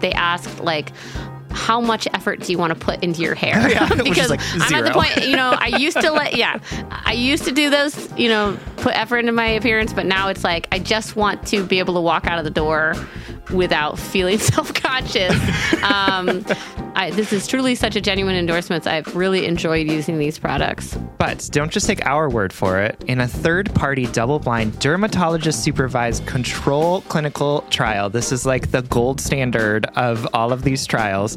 they asked, like, how much effort do you want to put into your hair? Yeah, because like I'm at the point, you know, I used to let, yeah, I used to do those, you know, put effort into my appearance, but now it's like I just want to be able to walk out of the door without feeling self conscious. Um, this is truly such a genuine endorsement. I've really enjoyed using these products. But don't just take our word for it. In a third party, double blind, dermatologist supervised control clinical trial, this is like the gold standard of all of these trials.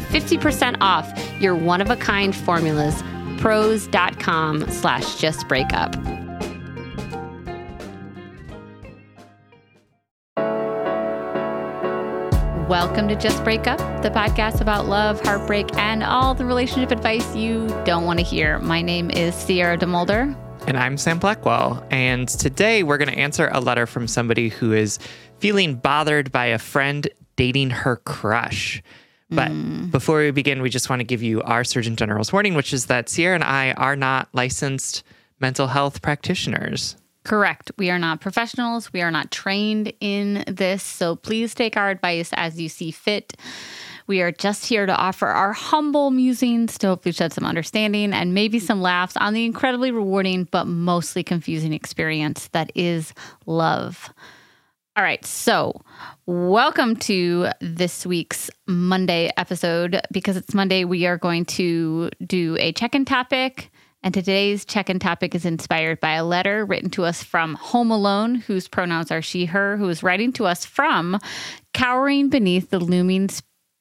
50% off your one of a kind formulas. Prose.com slash just break up. Welcome to Just Break Up, the podcast about love, heartbreak, and all the relationship advice you don't want to hear. My name is Sierra DeMulder. And I'm Sam Blackwell. And today we're going to answer a letter from somebody who is feeling bothered by a friend dating her crush. But mm. before we begin, we just want to give you our Surgeon General's warning, which is that Sierra and I are not licensed mental health practitioners. Correct. We are not professionals. We are not trained in this. So please take our advice as you see fit. We are just here to offer our humble musings to hopefully shed some understanding and maybe some laughs on the incredibly rewarding but mostly confusing experience that is love. All right, so welcome to this week's Monday episode. Because it's Monday, we are going to do a check in topic. And today's check in topic is inspired by a letter written to us from Home Alone, whose pronouns are she, her, who is writing to us from cowering beneath the looming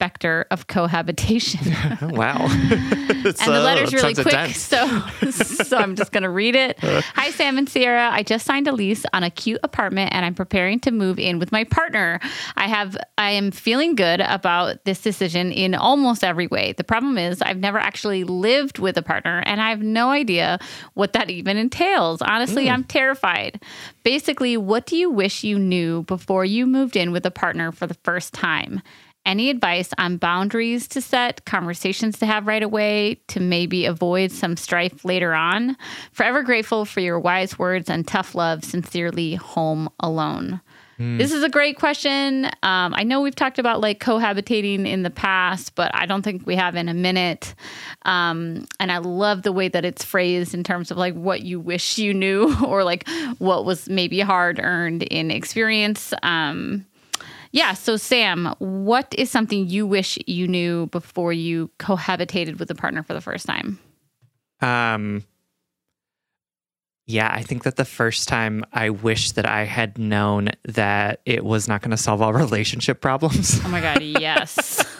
specter of cohabitation. wow. and the letter's really quick, so so I'm just gonna read it. Hi, Sam and Sierra. I just signed a lease on a cute apartment, and I'm preparing to move in with my partner. I have I am feeling good about this decision in almost every way. The problem is I've never actually lived with a partner, and I have no idea what that even entails. Honestly, I'm terrified. Basically, what do you wish you knew before you moved in with a partner for the first time? Any advice on boundaries to set, conversations to have right away, to maybe avoid some strife later on? Forever grateful for your wise words and tough love. Sincerely, Home Alone. This is a great question. Um, I know we've talked about like cohabitating in the past, but I don't think we have in a minute. Um, and I love the way that it's phrased in terms of like what you wish you knew or like what was maybe hard earned in experience. Um, yeah. So, Sam, what is something you wish you knew before you cohabitated with a partner for the first time? Um, yeah, I think that the first time I wish that I had known that it was not going to solve all relationship problems. Oh my God, yes.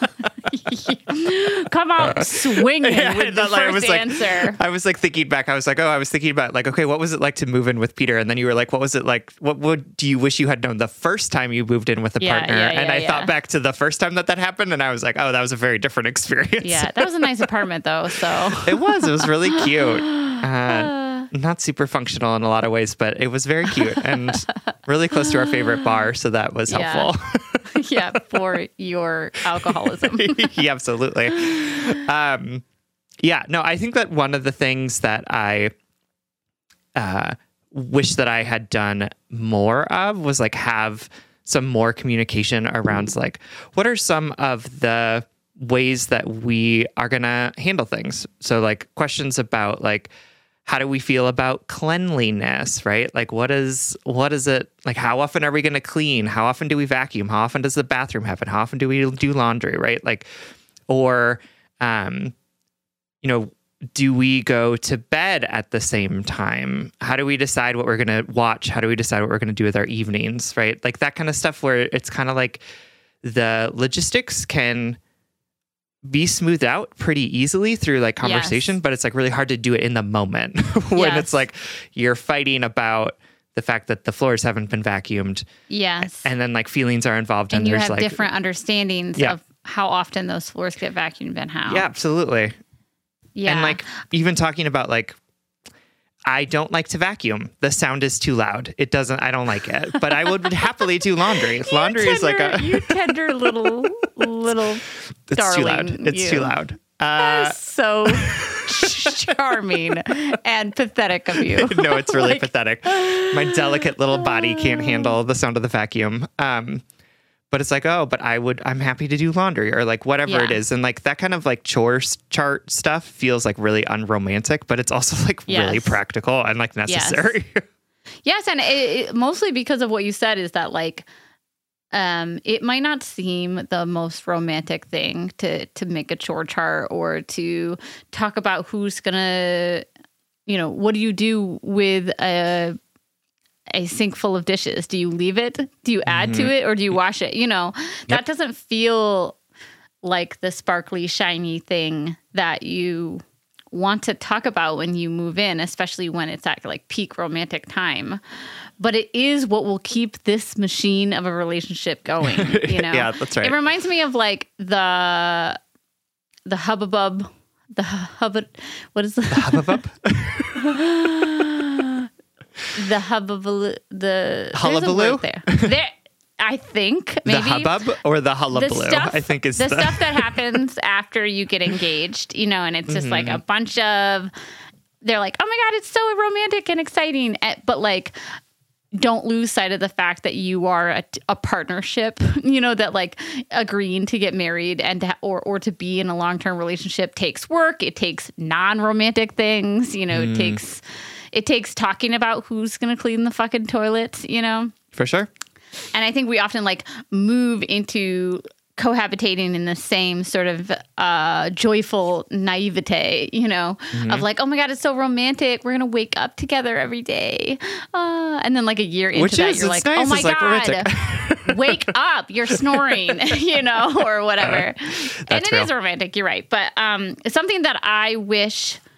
Come out swinging yeah, with the first I was answer. Like, I was like thinking back. I was like, oh, I was thinking about like, okay, what was it like to move in with Peter? And then you were like, what was it like? What would do you wish you had known the first time you moved in with a yeah, partner? Yeah, and I thought back to the first time that that happened, and I was like, oh, that was a very different experience. Yeah, that was a nice apartment though. So it was. It was really cute. Uh, not super functional in a lot of ways, but it was very cute and really close to our favorite bar, so that was helpful. yeah, for your alcoholism. yeah, absolutely. Um, yeah, no, I think that one of the things that I uh, wish that I had done more of was like have some more communication around like what are some of the ways that we are going to handle things. So like questions about like how do we feel about cleanliness right? Like what is what is it like how often are we going to clean? How often do we vacuum? How often does the bathroom happen? How often do we do laundry right? Like or um you know do we go to bed at the same time? How do we decide what we're going to watch? How do we decide what we're going to do with our evenings right? Like that kind of stuff where it's kind of like the logistics can be smoothed out pretty easily through like conversation, yes. but it's like really hard to do it in the moment when yes. it's like you're fighting about the fact that the floors haven't been vacuumed. Yes. And then like feelings are involved and, and you there's have like different understandings yeah. of how often those floors get vacuumed and how. Yeah, absolutely. Yeah. And like even talking about like I don't like to vacuum. The sound is too loud. It doesn't. I don't like it. But I would happily do laundry. laundry tender, is like a you tender little little. It's darling, too loud. It's you. too loud. Uh, so charming and pathetic of you. no, it's really like, pathetic. My delicate little body can't handle the sound of the vacuum. Um, but it's like oh but i would i'm happy to do laundry or like whatever yeah. it is and like that kind of like chore chart stuff feels like really unromantic but it's also like yes. really practical and like necessary yes, yes and it, it, mostly because of what you said is that like um, it might not seem the most romantic thing to to make a chore chart or to talk about who's gonna you know what do you do with a a sink full of dishes? Do you leave it? Do you add mm-hmm. to it or do you wash it? You know, yep. that doesn't feel like the sparkly, shiny thing that you want to talk about when you move in, especially when it's at like peak romantic time. But it is what will keep this machine of a relationship going. You know, yeah, that's right. It reminds me of like the the hubbub, the hubbub. What is the, the hubbub? the hullabaloo. The hullabaloo there. There. I think maybe the hubbub or the hullabaloo. I think is the, the, stuff that happens after you get engaged. You know, and it's just mm-hmm. like a mm-hmm. bunch of. They're like, oh my god, it's so romantic and exciting, eh, but like don't lose sight of the fact that you are a, a, partnership you know that like agreeing to get married and to, or or to be in a long-term relationship takes work it takes non-romantic things you know mm. it takes it takes talking about who's going to clean the fucking toilets, you know? For sure. And I think we often like move into cohabitating in the same sort of uh, joyful naivete, you know, mm-hmm. of like, oh my God, it's so romantic. We're going to wake up together every day. Uh, and then like a year into Which that, is, you're like, nice. oh my it's God, wake up. You're snoring, you know, or whatever. Uh, and it real. is romantic. You're right. But um, something that I wish –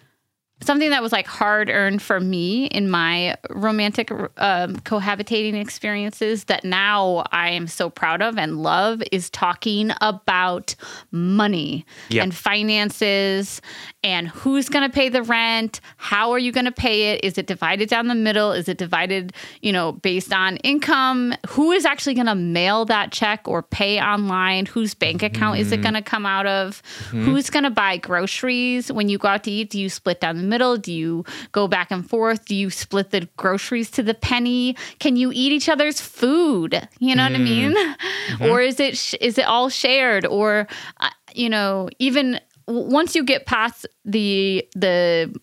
something that was like hard earned for me in my romantic um, cohabitating experiences that now I am so proud of and love is talking about money yep. and finances and who's going to pay the rent how are you going to pay it is it divided down the middle is it divided you know based on income who is actually going to mail that check or pay online whose bank account mm-hmm. is it mm-hmm. going to come out of mm-hmm. who's going to buy groceries when you go out to eat do you split down the middle do you go back and forth do you split the groceries to the penny can you eat each other's food you know mm-hmm. what i mean mm-hmm. or is it is it all shared or uh, you know even once you get past the the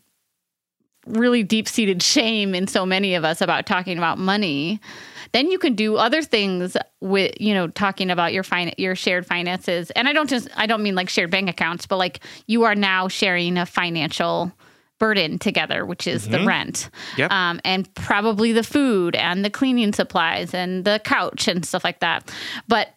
really deep seated shame in so many of us about talking about money, then you can do other things with you know talking about your fin- your shared finances. And I don't just I don't mean like shared bank accounts, but like you are now sharing a financial burden together, which is mm-hmm. the rent, yep. um, and probably the food and the cleaning supplies and the couch and stuff like that. But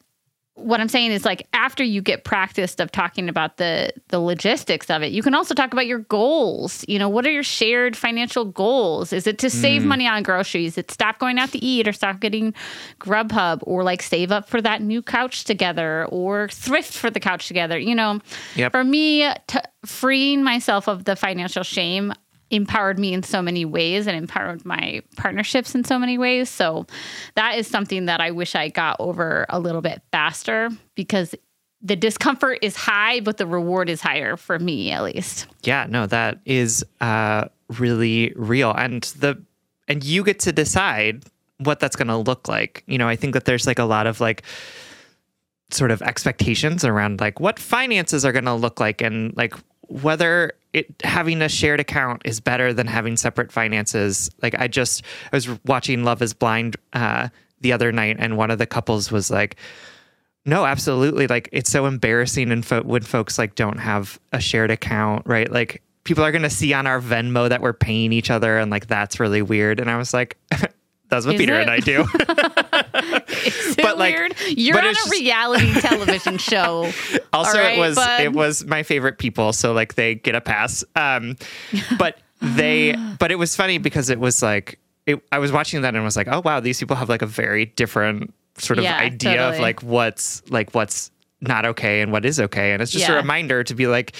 what I'm saying is like after you get practiced of talking about the the logistics of it, you can also talk about your goals. You know, what are your shared financial goals? Is it to save mm. money on groceries? It stop going out to eat or stop getting Grubhub or like save up for that new couch together or thrift for the couch together. You know, yep. for me, t- freeing myself of the financial shame empowered me in so many ways and empowered my partnerships in so many ways. So that is something that I wish I got over a little bit faster because the discomfort is high, but the reward is higher for me at least. Yeah, no, that is uh, really real. And the and you get to decide what that's going to look like. You know, I think that there's like a lot of like sort of expectations around like what finances are going to look like and like whether it having a shared account is better than having separate finances. Like I just I was watching Love Is Blind uh, the other night, and one of the couples was like, "No, absolutely. Like it's so embarrassing, and fo- when folks like don't have a shared account, right? Like people are gonna see on our Venmo that we're paying each other, and like that's really weird." And I was like. That's what Is Peter it? and I do. Is but like, weird? You're on a reality television show. Also, right, it was bud? it was my favorite people, so like they get a pass. Um, but they, but it was funny because it was like it, I was watching that and was like, oh wow, these people have like a very different sort of yeah, idea totally. of like what's like what's not okay and what is okay, and it's just yeah. a reminder to be like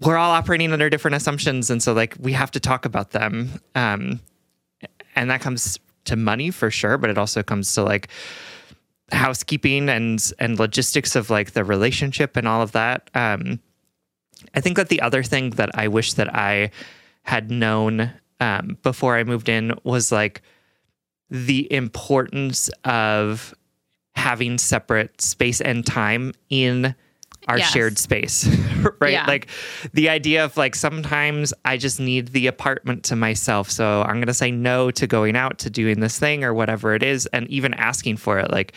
we're all operating under different assumptions, and so like we have to talk about them. Um, and that comes to money for sure, but it also comes to like housekeeping and and logistics of like the relationship and all of that. Um, I think that the other thing that I wish that I had known um, before I moved in was like the importance of having separate space and time in our yes. shared space, right? Yeah. Like the idea of like sometimes I just need the apartment to myself. So I'm going to say no to going out to doing this thing or whatever it is. And even asking for it, like,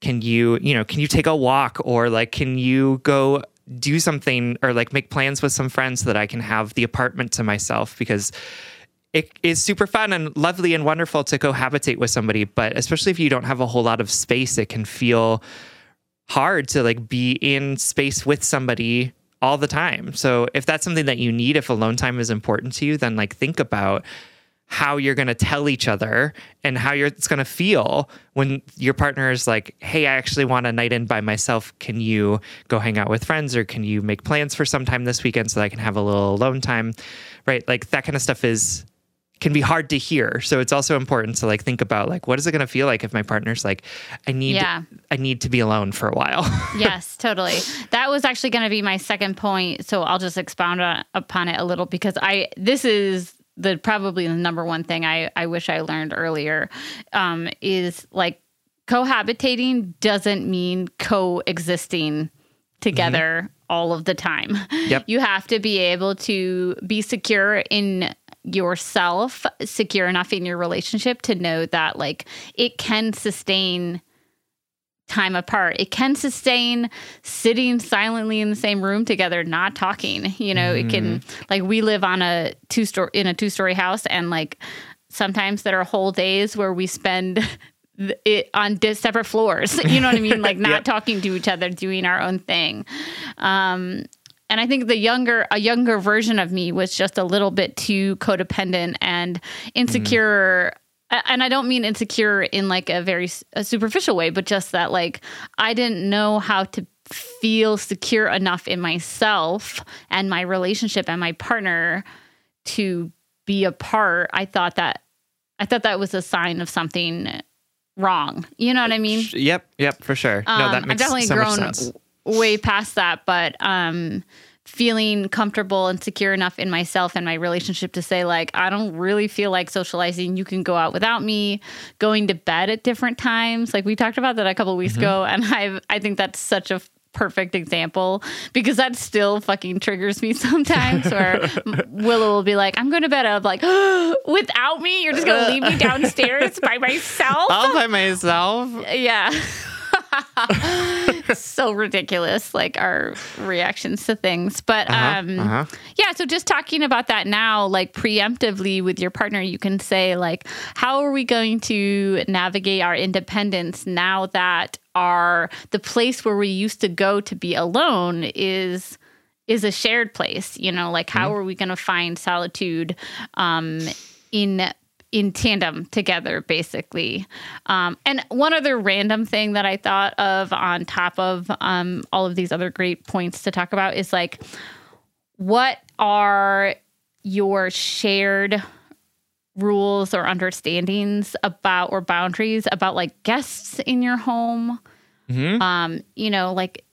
can you, you know, can you take a walk or like, can you go do something or like make plans with some friends so that I can have the apartment to myself? Because it is super fun and lovely and wonderful to cohabitate with somebody. But especially if you don't have a whole lot of space, it can feel hard to like be in space with somebody all the time. So if that's something that you need, if alone time is important to you, then like think about how you're going to tell each other and how you're it's going to feel when your partner is like, "Hey, I actually want a night in by myself. Can you go hang out with friends or can you make plans for some time this weekend so that I can have a little alone time?" Right? Like that kind of stuff is can be hard to hear. So it's also important to like think about like what is it going to feel like if my partner's like I need yeah. I need to be alone for a while. yes, totally. That was actually going to be my second point, so I'll just expound on, upon it a little because I this is the probably the number one thing I I wish I learned earlier um is like cohabitating doesn't mean coexisting together mm-hmm. all of the time. Yep. You have to be able to be secure in yourself secure enough in your relationship to know that like it can sustain time apart. It can sustain sitting silently in the same room together, not talking. You know, mm. it can mm-hmm. like we live on a two story in a two story house, and like sometimes there are whole days where we spend it on separate floors. You know what I mean? Like not yep. talking to each other, doing our own thing. Um, and I think the younger a younger version of me was just a little bit too codependent and insecure. Mm. And I don't mean insecure in like a very a superficial way, but just that like I didn't know how to feel secure enough in myself and my relationship and my partner to be apart. I thought that I thought that was a sign of something wrong. You know what I mean? Yep, yep, for sure. Um, no, that um, makes I've definitely so grown way past that, but um feeling comfortable and secure enough in myself and my relationship to say like I don't really feel like socializing. You can go out without me. Going to bed at different times, like we talked about that a couple weeks mm-hmm. ago, and I I think that's such a perfect example because that still fucking triggers me sometimes where Willow will be like, I'm going to bed. I'm like, without me? You're just going to leave me downstairs by myself? All by myself? Yeah. so ridiculous, like our reactions to things. But uh-huh, um, uh-huh. yeah, so just talking about that now, like preemptively with your partner, you can say, like, how are we going to navigate our independence now that our the place where we used to go to be alone is is a shared place you know like how mm-hmm. are we going to find solitude um in in tandem together, basically. Um, and one other random thing that I thought of on top of um, all of these other great points to talk about is like, what are your shared rules or understandings about or boundaries about like guests in your home? Mm-hmm. Um, you know, like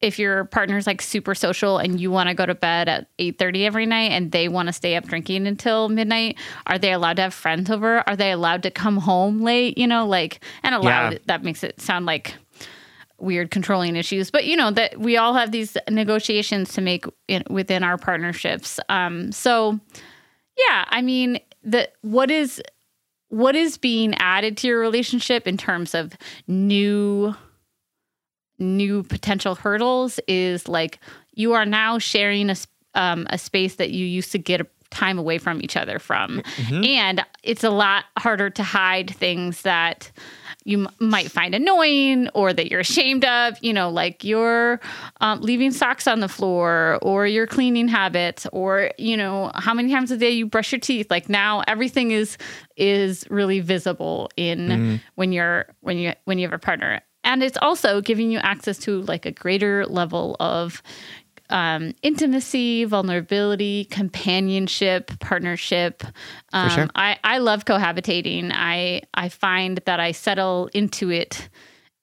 if your partner's like super social and you want to go to bed at 8.30 every night and they want to stay up drinking until midnight are they allowed to have friends over are they allowed to come home late you know like and allowed yeah. that makes it sound like weird controlling issues but you know that we all have these negotiations to make in, within our partnerships um so yeah i mean the what is what is being added to your relationship in terms of new new potential hurdles is like you are now sharing a, um, a space that you used to get time away from each other from. Mm-hmm. And it's a lot harder to hide things that you m- might find annoying or that you're ashamed of, you know, like you're um, leaving socks on the floor or your cleaning habits or, you know, how many times a day you brush your teeth. Like now everything is is really visible in mm-hmm. when you're when you when you have a partner and it's also giving you access to like a greater level of um, intimacy, vulnerability, companionship, partnership. Um, sure. I, I love cohabitating. I I find that I settle into it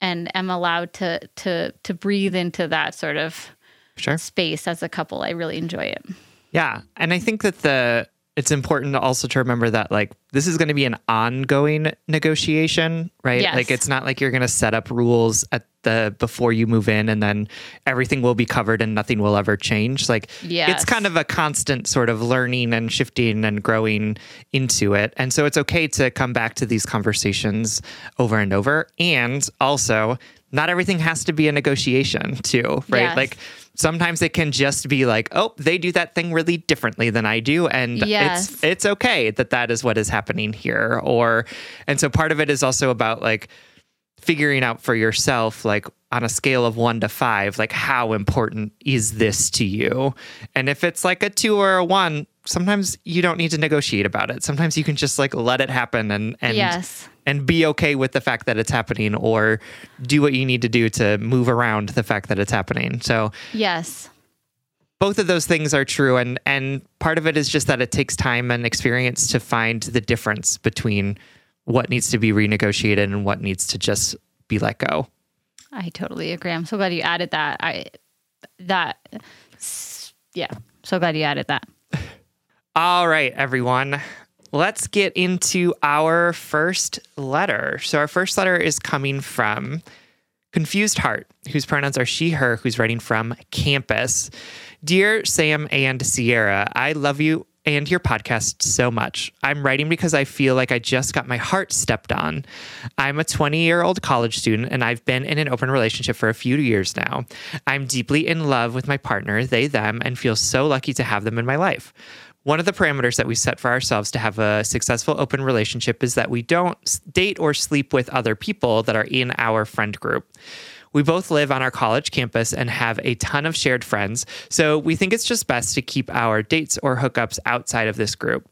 and am allowed to to to breathe into that sort of sure. space as a couple. I really enjoy it. Yeah, and I think that the it's important also to remember that like this is going to be an ongoing negotiation, right? Yes. Like it's not like you're going to set up rules at the before you move in and then everything will be covered and nothing will ever change. Like yes. it's kind of a constant sort of learning and shifting and growing into it. And so it's okay to come back to these conversations over and over and also not everything has to be a negotiation too, right? Yes. Like sometimes it can just be like, oh, they do that thing really differently than I do, and yes. it's it's okay that that is what is happening here. Or, and so part of it is also about like figuring out for yourself, like on a scale of one to five, like how important is this to you? And if it's like a two or a one, sometimes you don't need to negotiate about it. Sometimes you can just like let it happen and and yes. and be okay with the fact that it's happening or do what you need to do to move around the fact that it's happening. So Yes. Both of those things are true and and part of it is just that it takes time and experience to find the difference between what needs to be renegotiated and what needs to just be let go. I totally agree. I'm so glad you added that. I that yeah, so glad you added that. All right, everyone. Let's get into our first letter. So, our first letter is coming from Confused Heart, whose pronouns are she, her, who's writing from campus. Dear Sam and Sierra, I love you and your podcast so much. I'm writing because I feel like I just got my heart stepped on. I'm a 20 year old college student and I've been in an open relationship for a few years now. I'm deeply in love with my partner, they, them, and feel so lucky to have them in my life. One of the parameters that we set for ourselves to have a successful open relationship is that we don't date or sleep with other people that are in our friend group. We both live on our college campus and have a ton of shared friends, so we think it's just best to keep our dates or hookups outside of this group.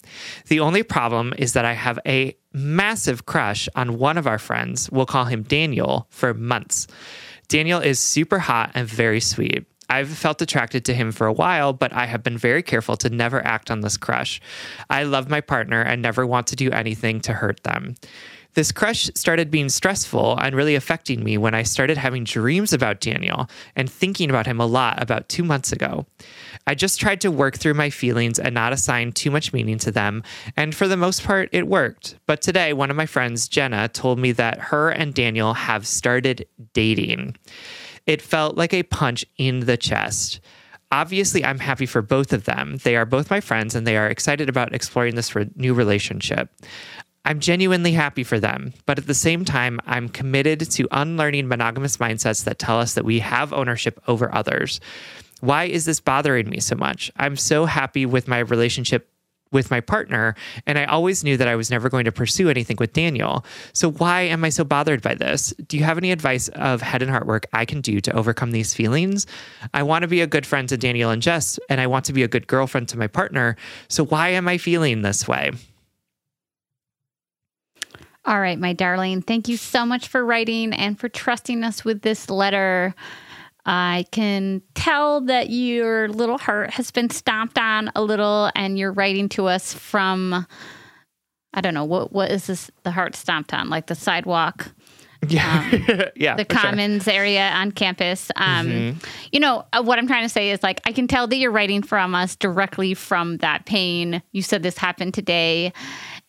The only problem is that I have a massive crush on one of our friends. We'll call him Daniel for months. Daniel is super hot and very sweet. I've felt attracted to him for a while, but I have been very careful to never act on this crush. I love my partner and never want to do anything to hurt them. This crush started being stressful and really affecting me when I started having dreams about Daniel and thinking about him a lot about two months ago. I just tried to work through my feelings and not assign too much meaning to them, and for the most part, it worked. But today, one of my friends, Jenna, told me that her and Daniel have started dating. It felt like a punch in the chest. Obviously, I'm happy for both of them. They are both my friends and they are excited about exploring this re- new relationship. I'm genuinely happy for them, but at the same time, I'm committed to unlearning monogamous mindsets that tell us that we have ownership over others. Why is this bothering me so much? I'm so happy with my relationship with my partner, and I always knew that I was never going to pursue anything with Daniel. So why am I so bothered by this? Do you have any advice of head and heart work I can do to overcome these feelings? I want to be a good friend to Daniel and Jess, and I want to be a good girlfriend to my partner. So why am I feeling this way? All right, my darling. Thank you so much for writing and for trusting us with this letter. I can tell that your little heart has been stomped on a little and you're writing to us from I don't know what what is this the heart stomped on like the sidewalk yeah um, yeah the commons sure. area on campus um, mm-hmm. you know uh, what i'm trying to say is like i can tell that you're writing from us directly from that pain you said this happened today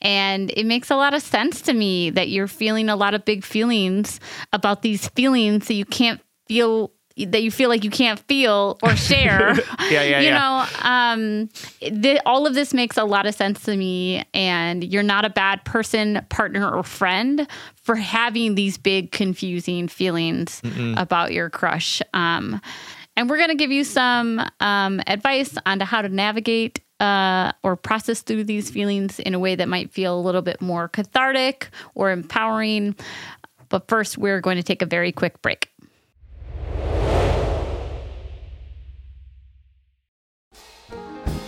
and it makes a lot of sense to me that you're feeling a lot of big feelings about these feelings that you can't feel that you feel like you can't feel or share. yeah, yeah, you yeah. know, um, the, all of this makes a lot of sense to me. And you're not a bad person, partner, or friend for having these big, confusing feelings Mm-mm. about your crush. Um, and we're going to give you some um, advice on how to navigate uh, or process through these feelings in a way that might feel a little bit more cathartic or empowering. But first, we're going to take a very quick break.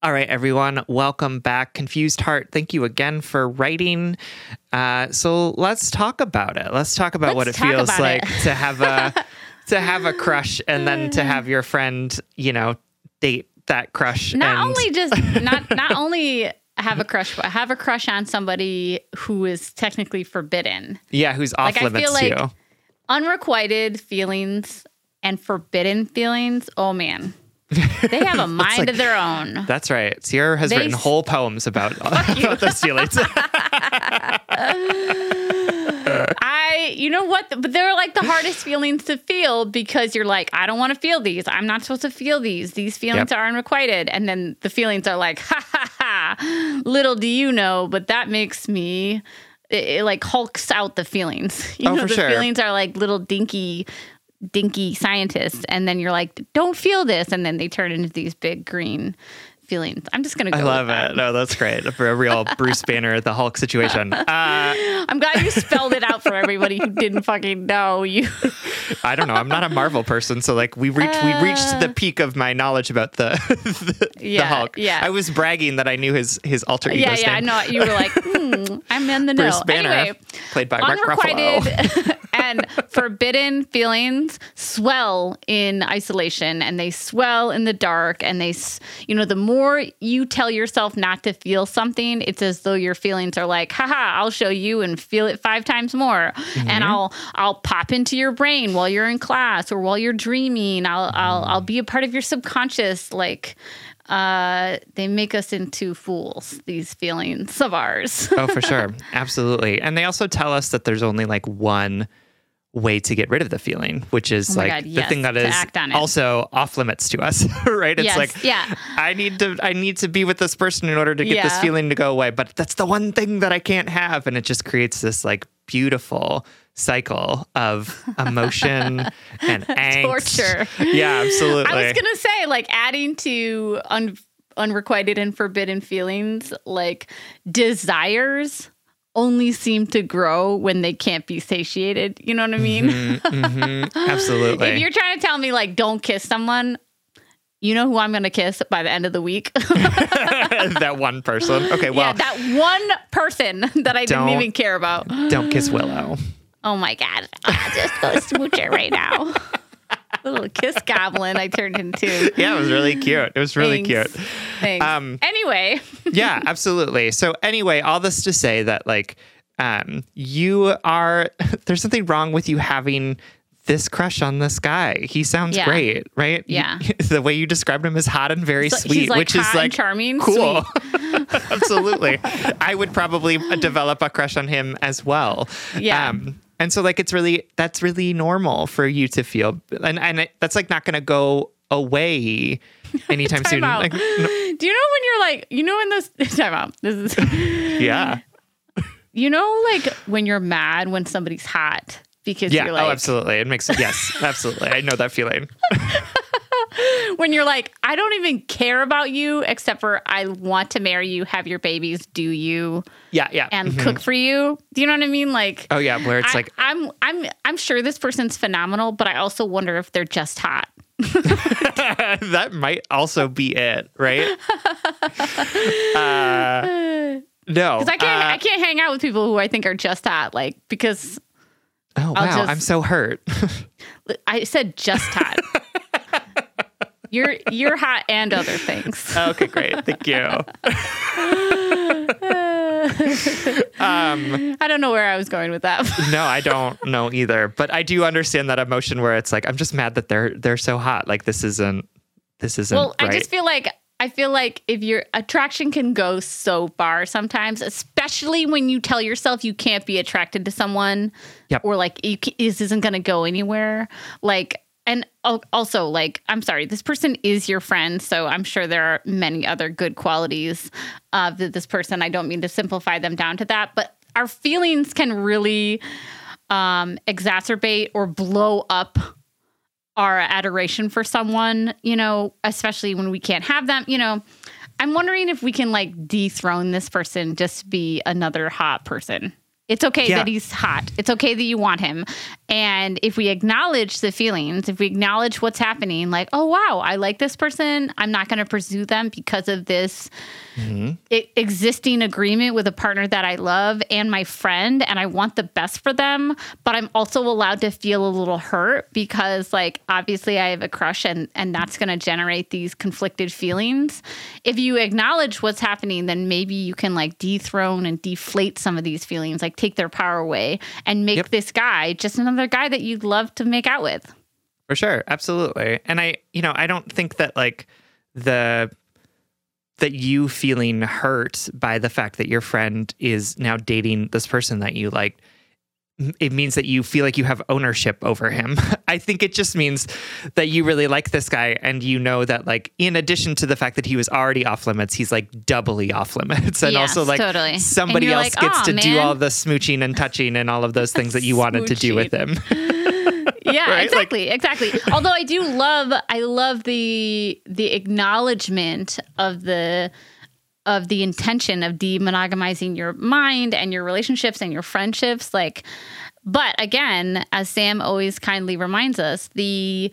All right, everyone, welcome back. Confused Heart, thank you again for writing. Uh, so let's talk about it. Let's talk about Let's what it feels like it. to have a to have a crush and then to have your friend, you know, date that crush. not and, only just not not only have a crush, but have a crush on somebody who is technically forbidden. yeah, who's off Like, I limits feel to like- you. Unrequited feelings and forbidden feelings. Oh man, they have a mind like- of their own. That's right. Sierra has They written s- whole poems about, about those feelings. I, you know what? But they're like the hardest feelings to feel because you're like, I don't want to feel these. I'm not supposed to feel these. These feelings Yep. are unrequited. And then the feelings are like, ha ha ha. Little do you know, but that makes me, it, it like hulks out the feelings. You Oh, know, the sure. feelings are like little dinky, dinky scientists. And then you're like, don't feel this. And then they turn into these big green feelings. I'm just to go I love it. No, that's great. For a real Bruce Banner, the Hulk situation. Uh, I'm glad you spelled it out for everybody who didn't fucking know. You. I don't know. I'm not a Marvel person, so like we reached we reached the peak of my knowledge about the the, the Hulk. yeah. I was bragging that I knew his his alter ego. Yeah, yeah, I know. You were like, hmm, I'm in the know. Bruce Banner, Anyway, played by Mark Ruffalo. And forbidden feelings swell in isolation and they swell in the dark. And they, s- you know, the more you tell yourself not to feel something, it's as though your feelings are like, haha, I'll show you and feel it five times more. Mm-hmm. And I'll, I'll pop into your brain while you're in class or while you're dreaming. I'll, I'll, I'll be a part of your subconscious. Like, uh, they make us into fools, these feelings of ours. oh, for sure. Absolutely. And they also tell us that there's only like one way to get rid of the feeling, which is Oh like God, the yes, thing that is act on it. also off limits to us, right? It's Yes, like yeah. I need to I need to be with this person in order to get this feeling to go away, but that's the one thing that I can't have and it just creates this like beautiful cycle of emotion and angst. Torture. Yeah, absolutely. I was gonna say, like, adding to un- unrequited and forbidden feelings, like desires only seem to grow when they can't be satiated. You know what I mean? Mhm, absolutely. if you're trying to tell me, like, don't kiss someone, you know who I'm gonna kiss by the end of the week? that one person. Okay, well, yeah, that one person that I didn't even care about. don't kiss Willow. Oh my god! I'll just go smooch it right now. Little kiss goblin I turned into. Yeah, it was really cute. It was really Thanks. cute. Thanks. Um, anyway, yeah, absolutely. So anyway, all this to say that like um you are there's something wrong with you having this crush on this guy. He sounds Yeah. great, right? You- Yeah. the way you described him is hot and very So- sweet, like, which is like charming, cool. Absolutely. I would probably develop a crush on him as well. Yeah. Um, and so like it's really that's really normal for you to feel and and it, that's like not going to go away anytime soon. Like, no- Do you know when you're like, you know, when this time out? This is, yeah. you know, like when you're mad when somebody's hot because Yeah. you're oh, like, oh, absolutely. It makes yes, absolutely. I know that feeling. when you're like, I don't even care about you except for I want to marry you, have your babies, do you, Yeah, yeah. and Mhm. cook for you. Do you know what I mean? Like, Oh yeah, where it's I, like I'm, I'm, I'm sure this person's phenomenal, but I also wonder if they're just hot. that might also be it, right? uh, no. Because I can't, uh, I can't hang out with people who I think are just hot, like because oh wow, just- I'm so hurt. I said just hot. You're you're hot and other things. okay, great. Thank you. um, I don't know where I was going with that. no, I don't know either, but I do understand that emotion where it's like I'm just mad that they're they're so hot. Like this isn't this isn't well, right. I just feel like I feel like if your attraction can go so far sometimes, especially when you tell yourself you can't be attracted to someone, Yep. or like you, this isn't going to go anywhere. Like, and also like, I'm sorry, this person is your friend, so I'm sure there are many other good qualities of this person. I don't mean to simplify them down to that, but our feelings can really um, exacerbate or blow up our adoration for someone, you know, especially when we can't have them, you know. I'm wondering if we can like dethrone this person just to be another hot person. It's okay yeah. that he's hot. It's okay that you want him. And if we acknowledge the feelings, if we acknowledge what's happening, like, oh, wow, I like this person. I'm not going to pursue them because of this mm-hmm. I- existing agreement with a partner that I love and my friend. And I want the best for them. But I'm also allowed to feel a little hurt because, like, obviously I have a crush and, and that's going to generate these conflicted feelings. If you acknowledge what's happening, then maybe you can, like, dethrone and deflate some of these feelings, like, take their power away and make yep. this guy just another another guy that you'd love to make out with. For sure, absolutely. And I, you know, I don't think that like the that you feeling hurt by the fact that your friend is now dating this person that you like it means that you feel like you have ownership over him. I think it just means that you really like this guy and you know that like in addition to the fact that he was already off limits, he's like doubly off limits. And yes, also like totally. somebody else like, gets to man. do all the smooching and touching and all of those things that you wanted to do with him. yeah, right? exactly, like, exactly. Although I do love I love the the acknowledgement of the of the intention of demonogamizing your mind and your relationships and your friendships like but again as sam always kindly reminds us the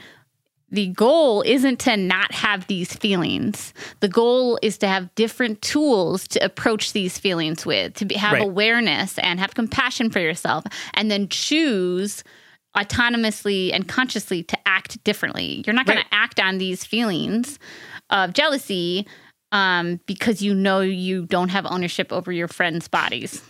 the goal isn't to not have these feelings. The goal is to have different tools to approach these feelings with, to be, have right. awareness and have compassion for yourself, and then choose autonomously and consciously to act differently. You're not going right. to act on these feelings of jealousy um, because you know you don't have ownership over your friends' bodies.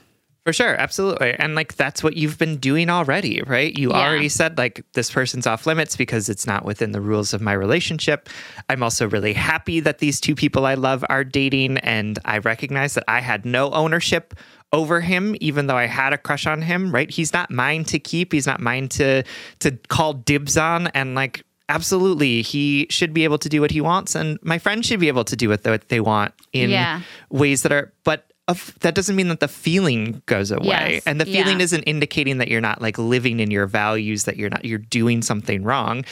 For sure, absolutely. And like that's what you've been doing already, right? You yeah. already said like this person's off limits because it's not within the rules of my relationship. I'm also really happy that these two people I love are dating and I recognize that I had no ownership over him even though I had a crush on him, right? He's not mine to keep. He's not mine to to call dibs on and like absolutely he should be able to do what he wants and my friends should be able to do what they want in yeah. ways that are but of, that doesn't mean that the feeling goes away yes. and the feeling yeah. isn't indicating that you're not like living in your values that you're not you're doing something wrong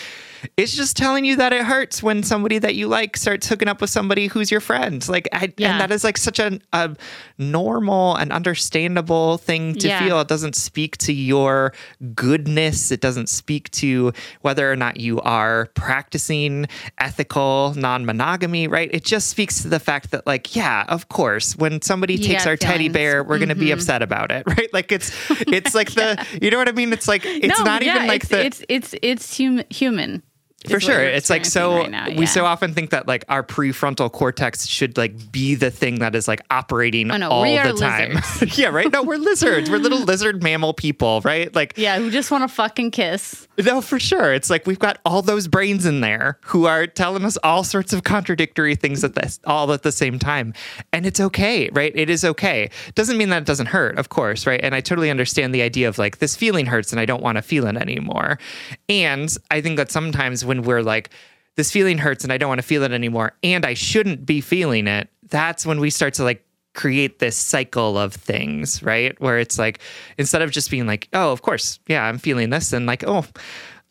it's just telling you that it hurts when somebody that you like starts hooking up with somebody who's your friend. Like, I, yeah. and that is like such a, a normal and understandable thing to yeah. feel. It doesn't speak to your goodness. It doesn't speak to whether or not you are practicing ethical non monogamy, right? It just speaks to the fact that, like, yeah, of course, when somebody you takes our feelings. teddy bear, we're mm-hmm. going to be upset about it, right? Like, it's, it's like yeah. the, you know what I mean? It's like, it's no, not even like it's, the, it's, it's, it's hum- human for sure. it's like so right now, yeah. we so often think that like our prefrontal cortex should like be the thing that is like operating oh, no, all the time. yeah right? No we're lizards. We're little lizard mammal people right? Like yeah who just want to fucking kiss no for sure it's like we've got all those brains in there who are telling us all sorts of contradictory things at this all at the same time. And it's okay right? It is okay. Doesn't mean that it doesn't hurt of course right? And i totally understand the idea of like this feeling hurts and i don't want to feel it anymore. And i think that sometimes when we're like, this feeling hurts and I don't want to feel it anymore, and I shouldn't be feeling it, that's when we start to like create this cycle of things, right? Where it's like, instead of just being like, oh, of course, yeah, I'm feeling this, and like, oh,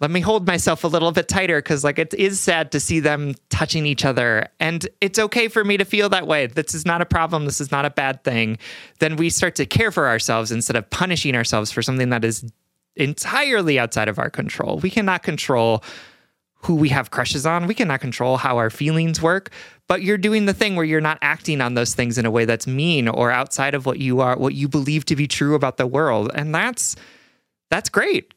let me hold myself a little bit tighter because like it is sad to see them touching each other. And it's okay for me to feel that way. This is not a problem. This is not a bad thing. Then we start to care for ourselves instead of punishing ourselves for something that is entirely outside of our control. We cannot control who we have crushes on. We cannot control how our feelings work, but you're doing the thing where you're not acting on those things in a way that's mean or outside of what you are, what you believe to be true about the world. And that's that's great.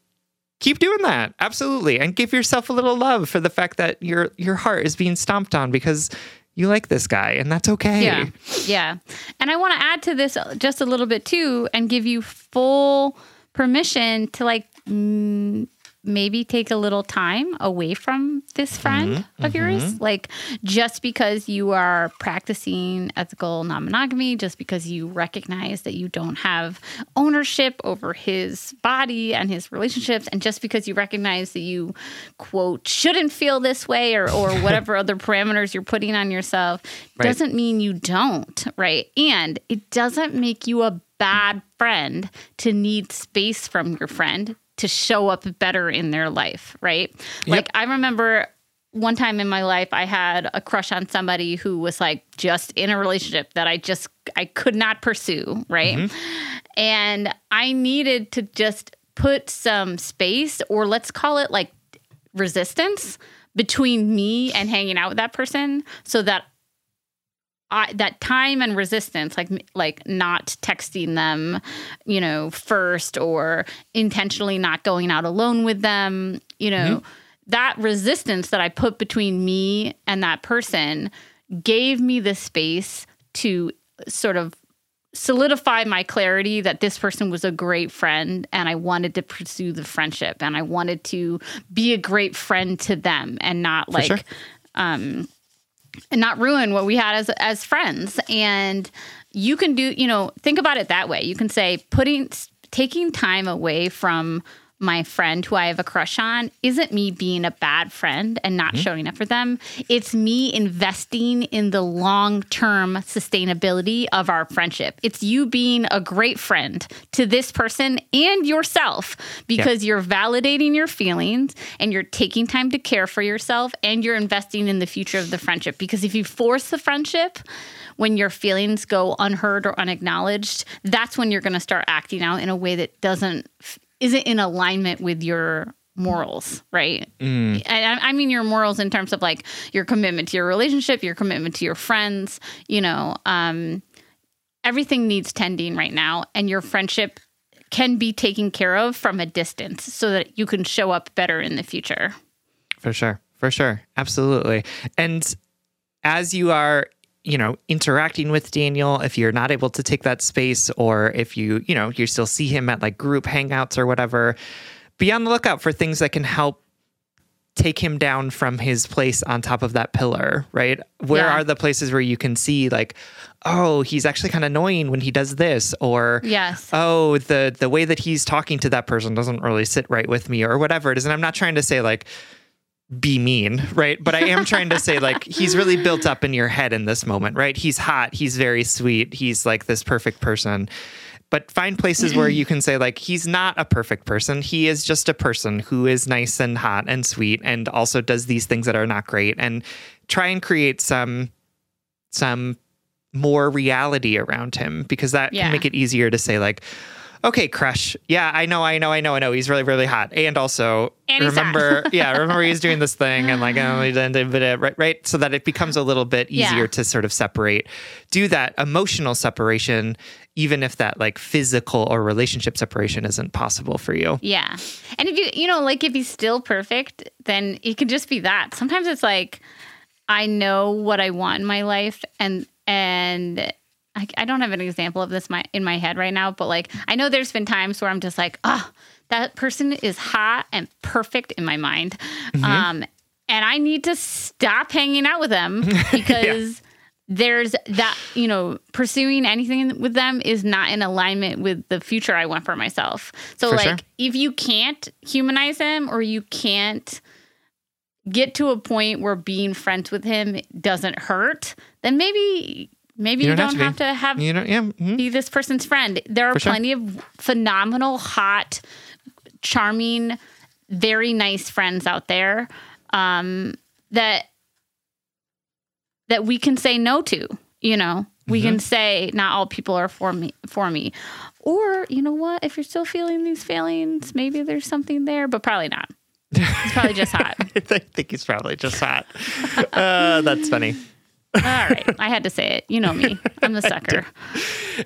Keep doing that. Absolutely. And give yourself a little love for the fact that your your heart is being stomped on because you like this guy and that's okay. Yeah. Yeah. And I want to add to this just a little bit too and give you full permission to like mm, maybe take a little time away from this friend mm-hmm, of mm-hmm. yours. Like, just because you are practicing ethical non monogamy, just because you recognize that you don't have ownership over his body and his relationships, and just because you recognize that you, quote, shouldn't feel this way or, or whatever other parameters you're putting on yourself, right. doesn't mean you don't, right? And it doesn't make you a bad friend to need space from your friend to show up better in their life, right? Yep. Like I remember one time in my life I had a crush on somebody who was like just in a relationship that I just I could not pursue, right? Mm-hmm. And I needed to just put some space or let's call it like resistance between me and hanging out with that person so that I, that time and resistance like like not texting them you know first or intentionally not going out alone with them you know mm-hmm. that resistance that i put between me and that person gave me the space to sort of solidify my clarity that this person was a great friend and I wanted to pursue the friendship and I wanted to be a great friend to them and not like sure. um and not ruin what we had as as friends and you can do you know think about it that way you can say putting taking time away from my friend who I have a crush on isn't me being a bad friend and not mm-hmm. showing up for them. It's me investing in the long term sustainability of our friendship. It's you being a great friend to this person and yourself because yeah. you're validating your feelings and you're taking time to care for yourself and you're investing in the future of the friendship. Because if you force the friendship, when your feelings go unheard or unacknowledged, that's when you're going to start acting out in a way that doesn't isn't in alignment with your morals, right? Mm. And I, I, mean your morals in terms of like your commitment to your relationship, your commitment to your friends. You know, um, everything needs tending right now, and your friendship can be taken care of from a distance so that you can show up better in the future. For sure. For sure. Absolutely. And as you are you know, interacting with Daniel, if you're not able to take that space, or if you, you know, you still see him at like group hangouts or whatever, be on the lookout for things that can help take him down from his place on top of that pillar, right? Where yeah. are the places where you can see like, oh, he's actually kind of annoying when he does this, or yes, oh, the the way that he's talking to that person doesn't really sit right with me, or whatever it is. And I'm not trying to say like be mean, right? But I am trying to say, like, he's really built up in your head in this moment, right? He's hot, he's very sweet, he's like this perfect person. But find places where you can say, like, he's not a perfect person. He is just a person who is nice and hot and sweet and also does these things that are not great. And try and create some, some more reality around him because that yeah. can make it easier to say, like, okay, crush. Yeah, I know, I know, I know, I know. He's really, really hot. And also, and remember, yeah, remember he's doing this thing and like, oh, right, right. So that it becomes a little bit easier yeah. to sort of separate, do that emotional separation, even if that like physical or relationship separation isn't possible for you. Yeah. And if you, you know, like if he's still perfect, then it could just be that. Sometimes it's like, I know what I want in my life and, and, I, I don't have an example of this my, in my head right now, but like I know there's been times where I'm just like, oh, that person is hot and perfect in my mind. Mm-hmm. Um, and I need to stop hanging out with them because yeah. there's that, you know, pursuing anything with them is not in alignment with the future I want for myself. So, for like, sure. if you can't humanize him or you can't get to a point where being friends with him doesn't hurt, then maybe Maybe you, you don't, have, to, have, you don't, yeah, mm-hmm. be this person's friend. There are For plenty sure. of phenomenal, hot, charming, very nice friends out there um, that that we can say no to. You know, we mm-hmm. can say not all people are for me. For me, or you know what? If you're still feeling these feelings, maybe there's something there, but probably not. it's probably just hot. I think he's probably just hot. Uh, that's funny. All right. I had to say it. You know me. I'm the sucker.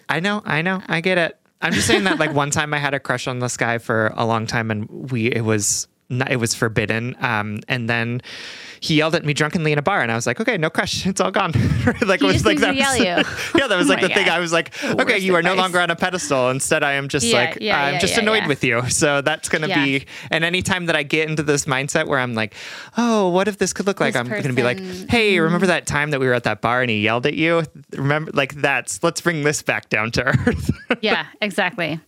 I know. I know. I get it. I'm just saying that like one time I had a crush on this guy for a long time and we it was it was forbidden. Um, and then he yelled at me drunkenly in a bar, and I was like, okay, no crush, it's all gone. like he was like that. Was, yeah, that was like oh the God. thing. I was like, okay, you are no longer on a pedestal. Instead, I am just yeah, like, yeah, I'm yeah, just annoyed with you. So that's gonna be. And anytime that I get into this mindset where I'm like, oh, what if this could look like? This I'm person, gonna be like, hey, remember that time that we were at that bar and he yelled at you? Remember, like that's. Let's bring this back down to earth. yeah, exactly.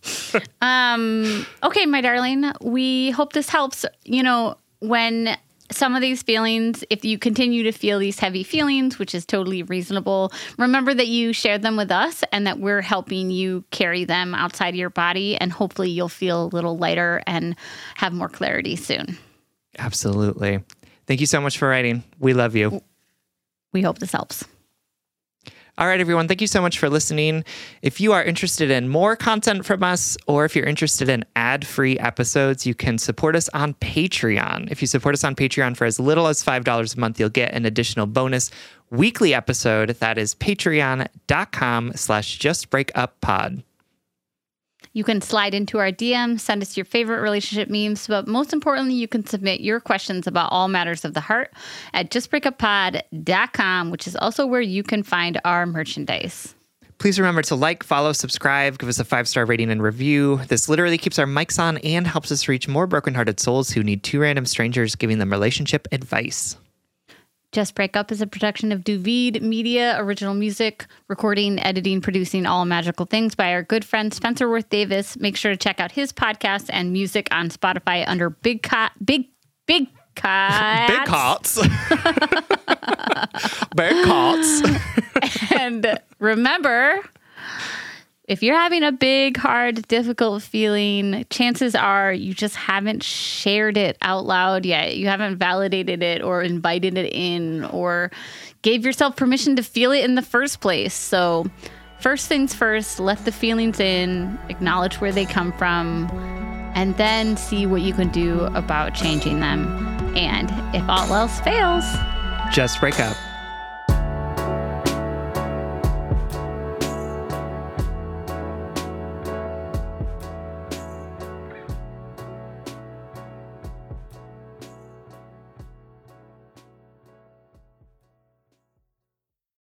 Um, okay, my darling, we hope this helps. You know, when some of these feelings, if you continue to feel these heavy feelings, which is totally reasonable, remember that you shared them with us and that we're helping you carry them outside of your body. And hopefully you'll feel a little lighter and have more clarity soon. Absolutely. Thank you so much for writing. We love you. We hope this helps. All right, everyone, thank you so much for listening. If you are interested in more content from us, or if you're interested in ad free episodes, you can support us on Patreon. If you support us on Patreon for as little as $5 a month, you'll get an additional bonus weekly episode. That is patreon.com slash justbreakuppod. You can slide into our DM, send us your favorite relationship memes, but most importantly, you can submit your questions about all matters of the heart at justbreakuppod.com, which is also where you can find our merchandise. Please remember to like, follow, subscribe, give us a five star rating and review. This literally keeps our mics on and helps us reach more brokenhearted souls who need two random strangers giving them relationship advice. Just Break Up is a production of Du Vide Media, original music, recording, editing, producing all magical things by our good friend Spencer Worth Davis. Make sure to check out his podcast and music on Spotify under Big Cot, Big, Big Cats. Big Cots. Big Cots. and remember, if you're having a big, hard, difficult feeling, chances are you just haven't shared it out loud yet. You haven't validated it or invited it in or gave yourself permission to feel it in the first place. So, first things first, let the feelings in, acknowledge where they come from, and then see what you can do about changing them. And if all else fails, just break up.